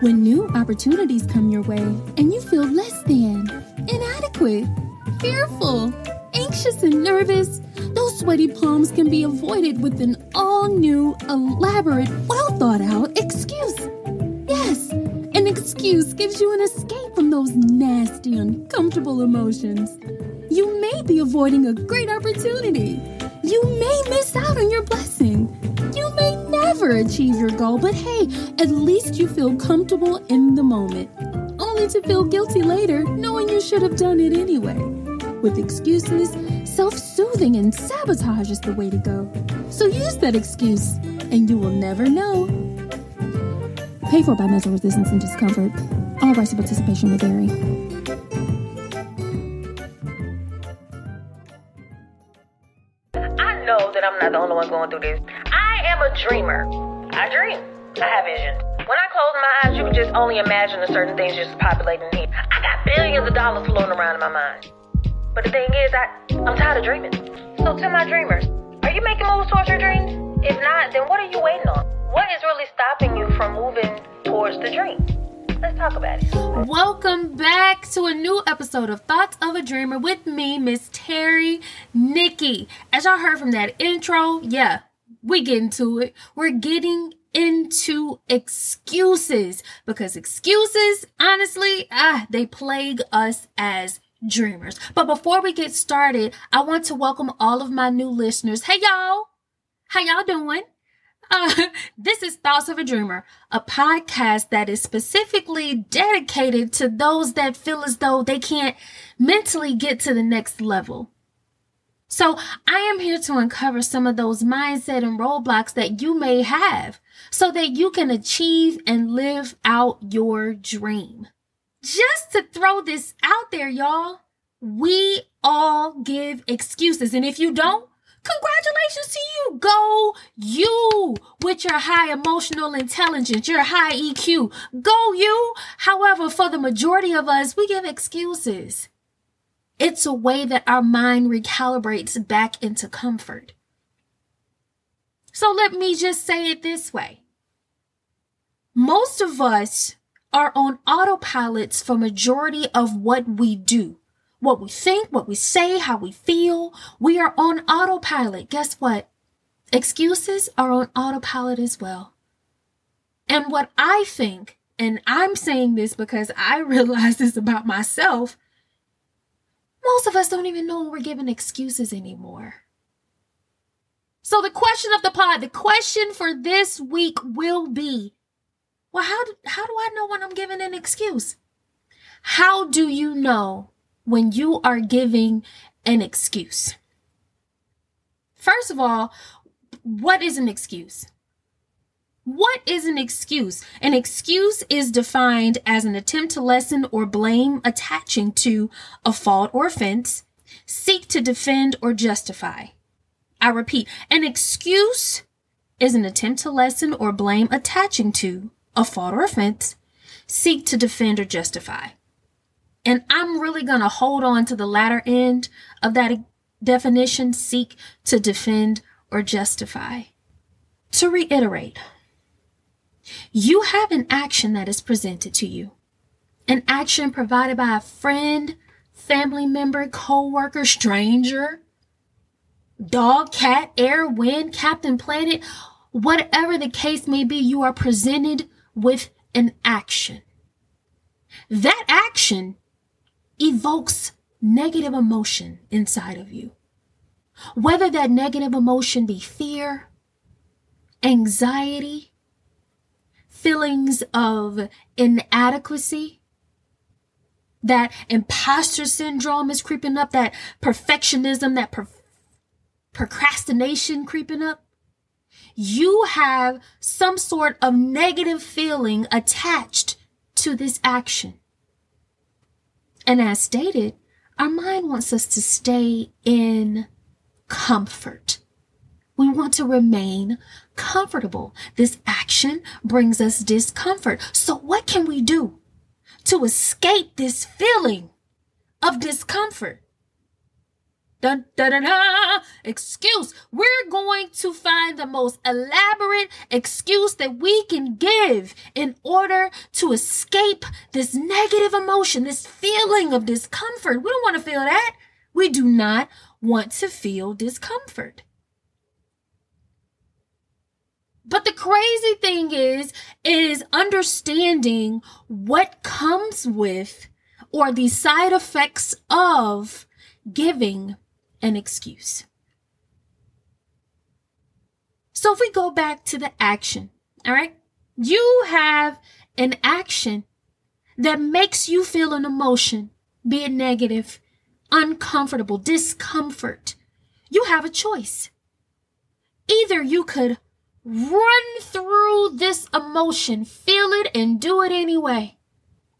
When new opportunities come your way and you feel less than, inadequate, fearful, anxious, and nervous, those sweaty palms can be avoided with an all new, elaborate, well thought out excuse. Yes, an excuse gives you an escape from those nasty, uncomfortable emotions. You may be avoiding a great opportunity. You may miss out on your blessing. Never achieve your goal, but hey, at least you feel comfortable in the moment, only to feel guilty later knowing you should have done it anyway. With excuses, self soothing and sabotage is the way to go. So use that excuse, and you will never know. Paid for by mental resistance and discomfort. All rights of participation may vary. I know that I'm not the only one going through this. Dreamer. I dream. I have visions. When I close my eyes, you can just only imagine the certain things just populating in here. I got billions of dollars floating around in my mind. But the thing is, I, I'm tired of dreaming. So to my dreamers, are you making moves towards your dreams? If not, then what are you waiting on? What is really stopping you from moving towards the dream? Let's talk about it. Welcome back to a new episode of Thoughts of a Dreamer with me, Miss Terry Nikki. As y'all heard from that intro, yeah, we get into it. We're getting into excuses because excuses, honestly, ah, they plague us as dreamers. But before we get started, I want to welcome all of my new listeners. Hey y'all, how y'all doing? Uh, this is Thoughts of a Dreamer, a podcast that is specifically dedicated to those that feel as though they can't mentally get to the next level. So I am here to uncover some of those mindset and roadblocks that you may have so that you can achieve and live out your dream. Just to throw this out there, y'all, we all give excuses. And if you don't, Congratulations to you. Go you with your high emotional intelligence, your high EQ. Go you. However, for the majority of us, we give excuses. It's a way that our mind recalibrates back into comfort. So let me just say it this way. Most of us are on autopilots for majority of what we do what we think, what we say, how we feel. We are on autopilot. Guess what? Excuses are on autopilot as well. And what I think, and I'm saying this because I realize this about myself, most of us don't even know when we're giving excuses anymore. So the question of the pod, the question for this week will be, well, how do, how do I know when I'm giving an excuse? How do you know when you are giving an excuse? First of all, what is an excuse? What is an excuse? An excuse is defined as an attempt to lessen or blame attaching to a fault or offense, seek to defend or justify. I repeat, an excuse is an attempt to lessen or blame attaching to a fault or offense, seek to defend or justify. And I'm really going to hold on to the latter end of that definition seek to defend or justify. To reiterate, you have an action that is presented to you, an action provided by a friend, family member, co worker, stranger, dog, cat, air, wind, Captain Planet, whatever the case may be, you are presented with an action. That action evokes negative emotion inside of you. Whether that negative emotion be fear, anxiety, feelings of inadequacy, that imposter syndrome is creeping up, that perfectionism, that per- procrastination creeping up. You have some sort of negative feeling attached to this action. And as stated, our mind wants us to stay in comfort. We want to remain comfortable. This action brings us discomfort. So what can we do to escape this feeling of discomfort? Dun, da, da, da, excuse. We're going to find the most elaborate excuse that we can give in order to escape this negative emotion, this feeling of discomfort. We don't want to feel that. We do not want to feel discomfort. But the crazy thing is, is understanding what comes with or the side effects of giving an excuse. So if we go back to the action, all right, you have an action that makes you feel an emotion, be it negative, uncomfortable, discomfort. You have a choice. Either you could run through this emotion, feel it, and do it anyway.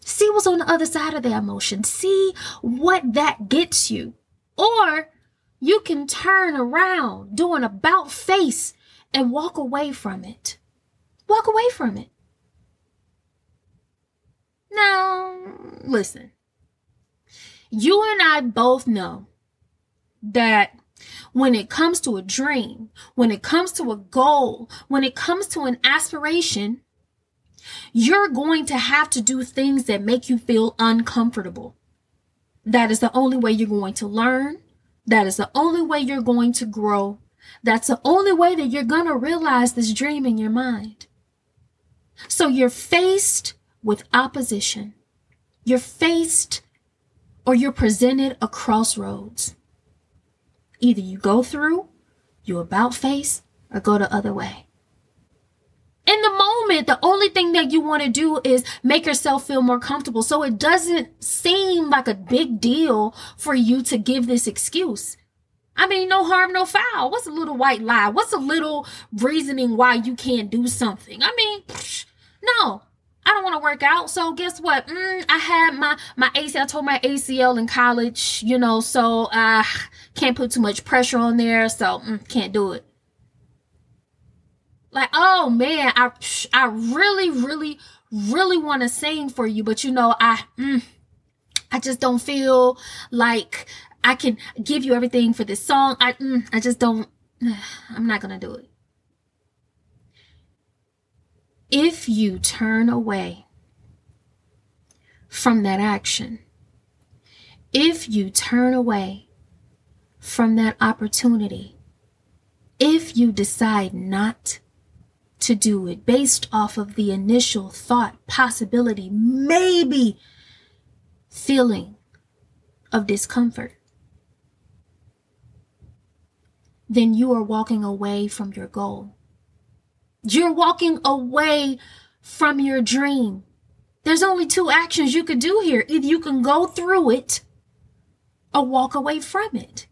See what's on the other side of the emotion. See what that gets you. Or you can turn around, do an about face, and walk away from it. Walk away from it. Now, listen. You and I both know that when it comes to a dream, when it comes to a goal, when it comes to an aspiration, you're going to have to do things that make you feel uncomfortable. That is the only way you're going to learn. That is the only way you're going to grow. That's the only way that you're going to realize this dream in your mind. So you're faced with opposition. You're faced or you're presented a crossroads. Either you go through, you about face, or go the other way. In the moment, the only thing that you want to do is make yourself feel more comfortable. So it doesn't seem like a big deal for you to give this excuse. I mean, no harm, no foul. What's a little white lie? What's a little reasoning why you can't do something? I mean, no, I don't want to work out. So guess what? Mm, I had my my ACL. I told my ACL in college, you know, so I can't put too much pressure on there. So mm, can't do it like oh man i i really really really want to sing for you but you know i mm, i just don't feel like i can give you everything for this song i mm, i just don't i'm not gonna do it if you turn away from that action if you turn away from that opportunity if you decide not to do it based off of the initial thought, possibility, maybe feeling of discomfort, then you are walking away from your goal. You're walking away from your dream. There's only two actions you could do here. Either you can go through it or walk away from it.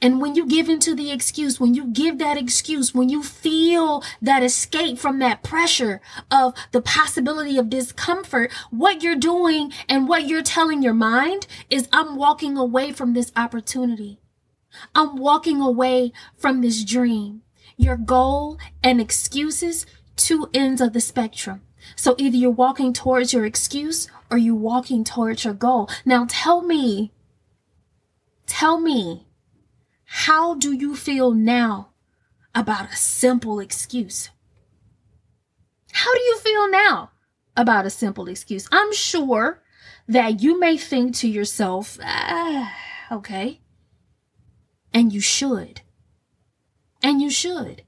And when you give into the excuse, when you give that excuse, when you feel that escape from that pressure of the possibility of discomfort, what you're doing and what you're telling your mind is I'm walking away from this opportunity. I'm walking away from this dream. Your goal and excuses, two ends of the spectrum. So either you're walking towards your excuse or you're walking towards your goal. Now tell me, tell me, how do you feel now about a simple excuse? How do you feel now about a simple excuse? I'm sure that you may think to yourself, ah, okay, and you should. And you should.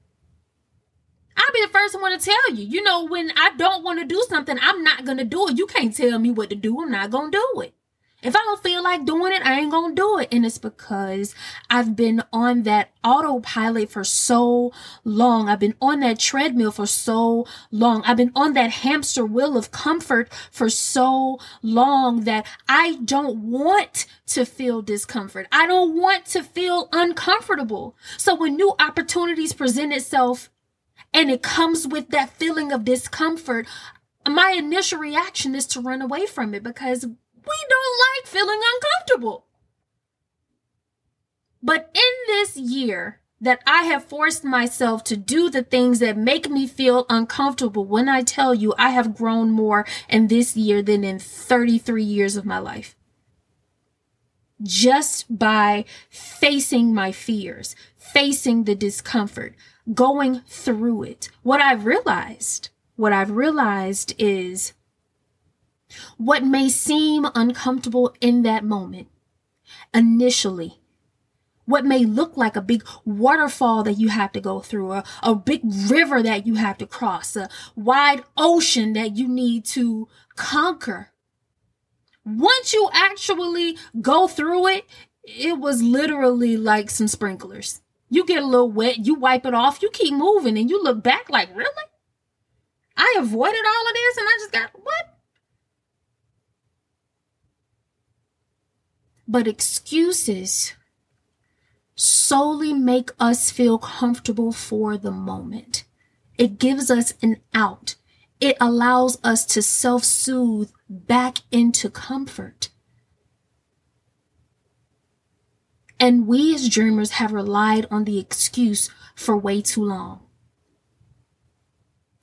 I'll be the first one to tell you. You know, when I don't want to do something, I'm not going to do it. You can't tell me what to do. I'm not going to do it. If I don't feel like doing it, I ain't gonna do it. And it's because I've been on that autopilot for so long. I've been on that treadmill for so long. I've been on that hamster wheel of comfort for so long that I don't want to feel discomfort. I don't want to feel uncomfortable. So when new opportunities present itself and it comes with that feeling of discomfort, my initial reaction is to run away from it because we don't like feeling uncomfortable. But in this year that I have forced myself to do the things that make me feel uncomfortable, when I tell you I have grown more in this year than in 33 years of my life. just by facing my fears, facing the discomfort, going through it. What I've realized, what I've realized is what may seem uncomfortable in that moment initially what may look like a big waterfall that you have to go through, a, a big river that you have to cross, a wide ocean that you need to conquer. Once you actually go through it, it was literally like some sprinklers. You get a little wet, you wipe it off, you keep moving, and you look back like, really? I avoided all of this and I just got what? But excuses solely make us feel comfortable for the moment. It gives us an out. It allows us to self soothe back into comfort. And we as dreamers have relied on the excuse for way too long.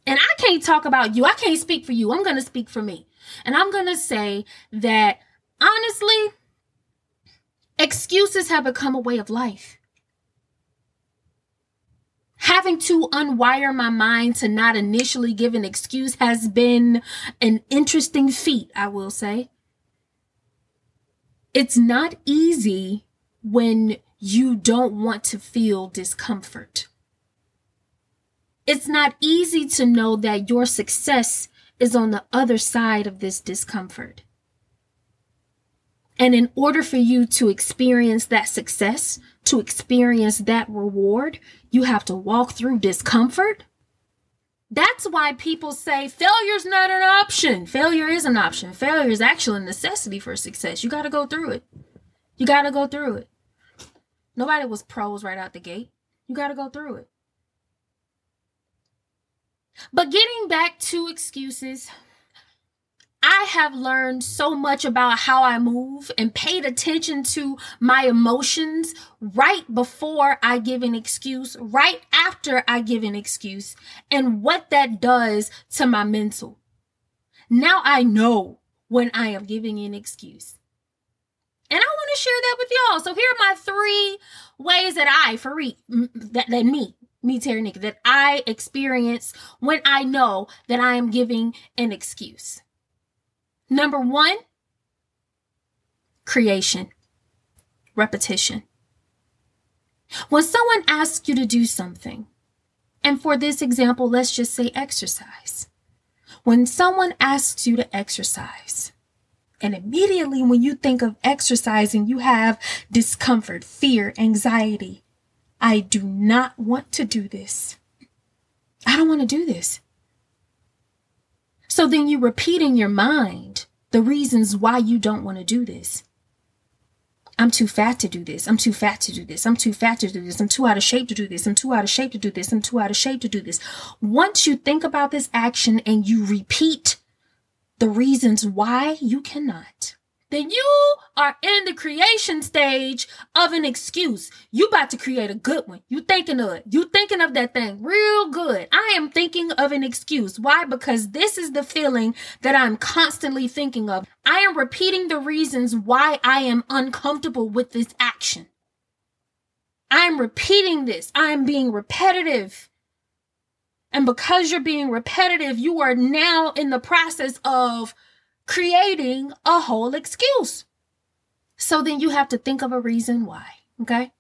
And I can't talk about you. I can't speak for you. I'm going to speak for me. And I'm going to say that honestly, Excuses have become a way of life. Having to unwire my mind to not initially give an excuse has been an interesting feat, I will say. It's not easy when you don't want to feel discomfort. It's not easy to know that your success is on the other side of this discomfort. And in order for you to experience that success, to experience that reward, you have to walk through discomfort. That's why people say failure's not an option. Failure is an option. Failure is actually a necessity for success. You got to go through it. You got to go through it. Nobody was pros right out the gate. You got to go through it. But getting back to excuses, I have learned so much about how I move and paid attention to my emotions right before I give an excuse, right after I give an excuse, and what that does to my mental. Now I know when I am giving an excuse. And I want to share that with y'all. So here are my three ways that I, for that, that me, me, Terry Nick, that I experience when I know that I am giving an excuse. Number one, creation, repetition. When someone asks you to do something, and for this example, let's just say exercise. When someone asks you to exercise, and immediately when you think of exercising, you have discomfort, fear, anxiety. I do not want to do this. I don't want to do this. So then you repeat in your mind the reasons why you don't want to do this. I'm too fat to do this. I'm too fat to do this. I'm too fat to do this. I'm too out of shape to do this. I'm too out of shape to do this. I'm too out of shape to do this. Once you think about this action and you repeat the reasons why you cannot, then you are in the creation stage of an excuse. You about to create a good one. You thinking of it. You thinking of that thing real good. I am thinking of an excuse. Why? Because this is the feeling that I'm constantly thinking of. I am repeating the reasons why I am uncomfortable with this action. I am repeating this. I am being repetitive. And because you're being repetitive, you are now in the process of creating a whole excuse. So then you have to think of a reason why. Okay.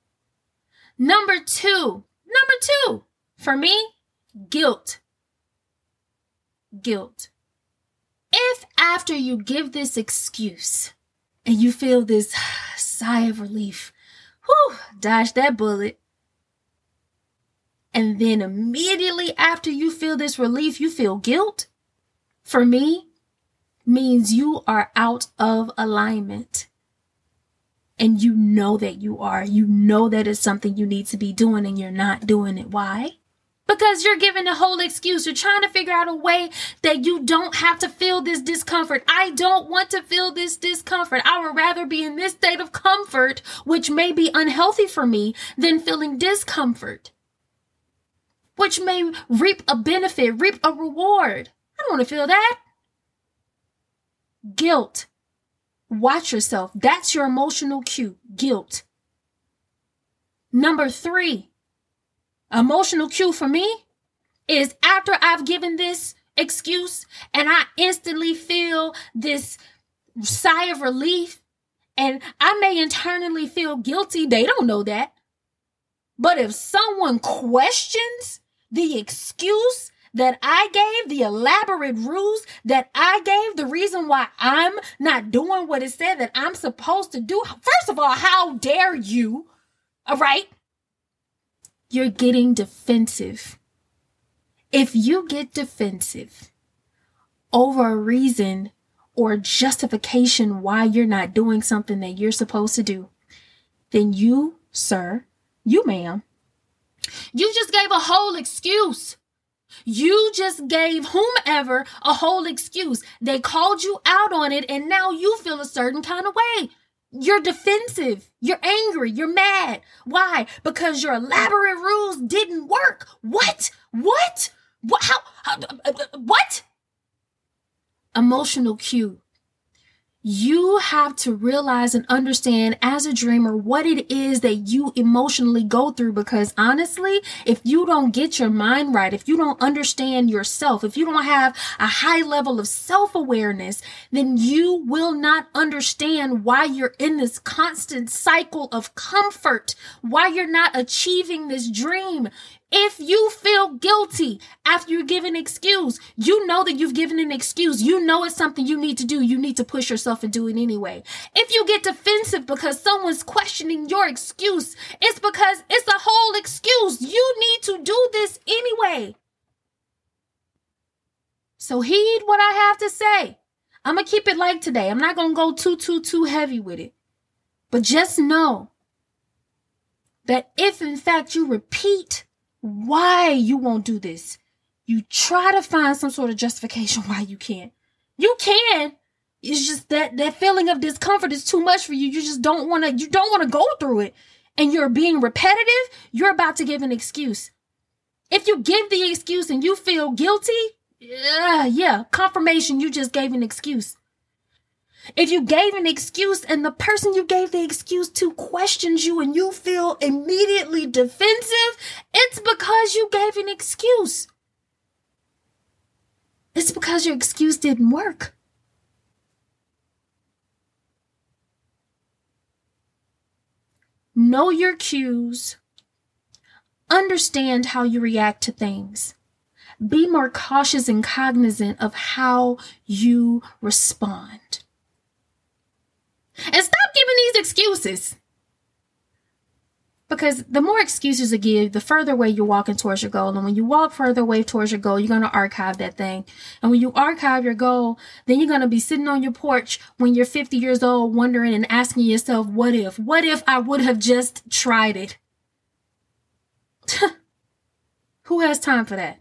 Number two, number two, for me, guilt. Guilt. If after you give this excuse and you feel this sigh of relief, whew, dodge that bullet. And then immediately after you feel this relief, you feel guilt. For me, means you are out of alignment. And you know that you are. You know that it's something you need to be doing and you're not doing it. Why? Because you're giving the whole excuse. You're trying to figure out a way that you don't have to feel this discomfort. I don't want to feel this discomfort. I would rather be in this state of comfort, which may be unhealthy for me, than feeling discomfort, which may reap a benefit, reap a reward. I don't want to feel that guilt. Watch yourself. That's your emotional cue guilt. Number three, emotional cue for me is after I've given this excuse and I instantly feel this sigh of relief and I may internally feel guilty. They don't know that. But if someone questions the excuse that I gave, the elaborate ruse that I gave, the reason why I'm not doing what it said that I'm supposed to do, first of all, how dare you? All right? You're getting defensive. If you get defensive over a reason or justification why you're not doing something that you're supposed to do, then you, sir, you, ma'am, you just gave a whole excuse. You just gave whomever a whole excuse. They called you out on it, and now you feel a certain kind of way. You're defensive. You're angry. You're mad. Why? Because your elaborate rules didn't work. What? What? What? How? how uh, uh, what? emotional cue. You have to realize and understand as a dreamer what it is that you emotionally go through because honestly, if you don't get your mind right, if you don't understand yourself, if you don't have a high level of self awareness, then you will not understand why you're in this constant cycle of comfort, why you're not achieving this dream. If you feel guilty after you give an excuse, you know that you've given an excuse. You know it's something you need to do. You need to push yourself and do it anyway. If you get defensive because someone's questioning your excuse, it's because it's a whole excuse. You need to do this anyway. So heed what I have to say. I'm going to keep it light today. I'm not going to go too, too, too heavy with it. But just know that if in fact you repeat why you won't do this. You try to find some sort of justification why you can't. You can. It's just that that feeling of discomfort is too much for you. You just don't want to you don't want to go through it. And you're being repetitive, you're about to give an excuse. If you give the excuse and you feel guilty, yeah, yeah, confirmation you just gave an excuse. If you gave an excuse and the person you gave the excuse to questions you and you feel immediately defensive, it's because you gave an excuse. It's because your excuse didn't work. Know your cues. Understand how you react to things. Be more cautious and cognizant of how you respond. And stop giving these excuses. Because the more excuses you give, the further away you're walking towards your goal. And when you walk further away towards your goal, you're going to archive that thing. And when you archive your goal, then you're going to be sitting on your porch when you're 50 years old, wondering and asking yourself, what if? What if I would have just tried it? Who has time for that?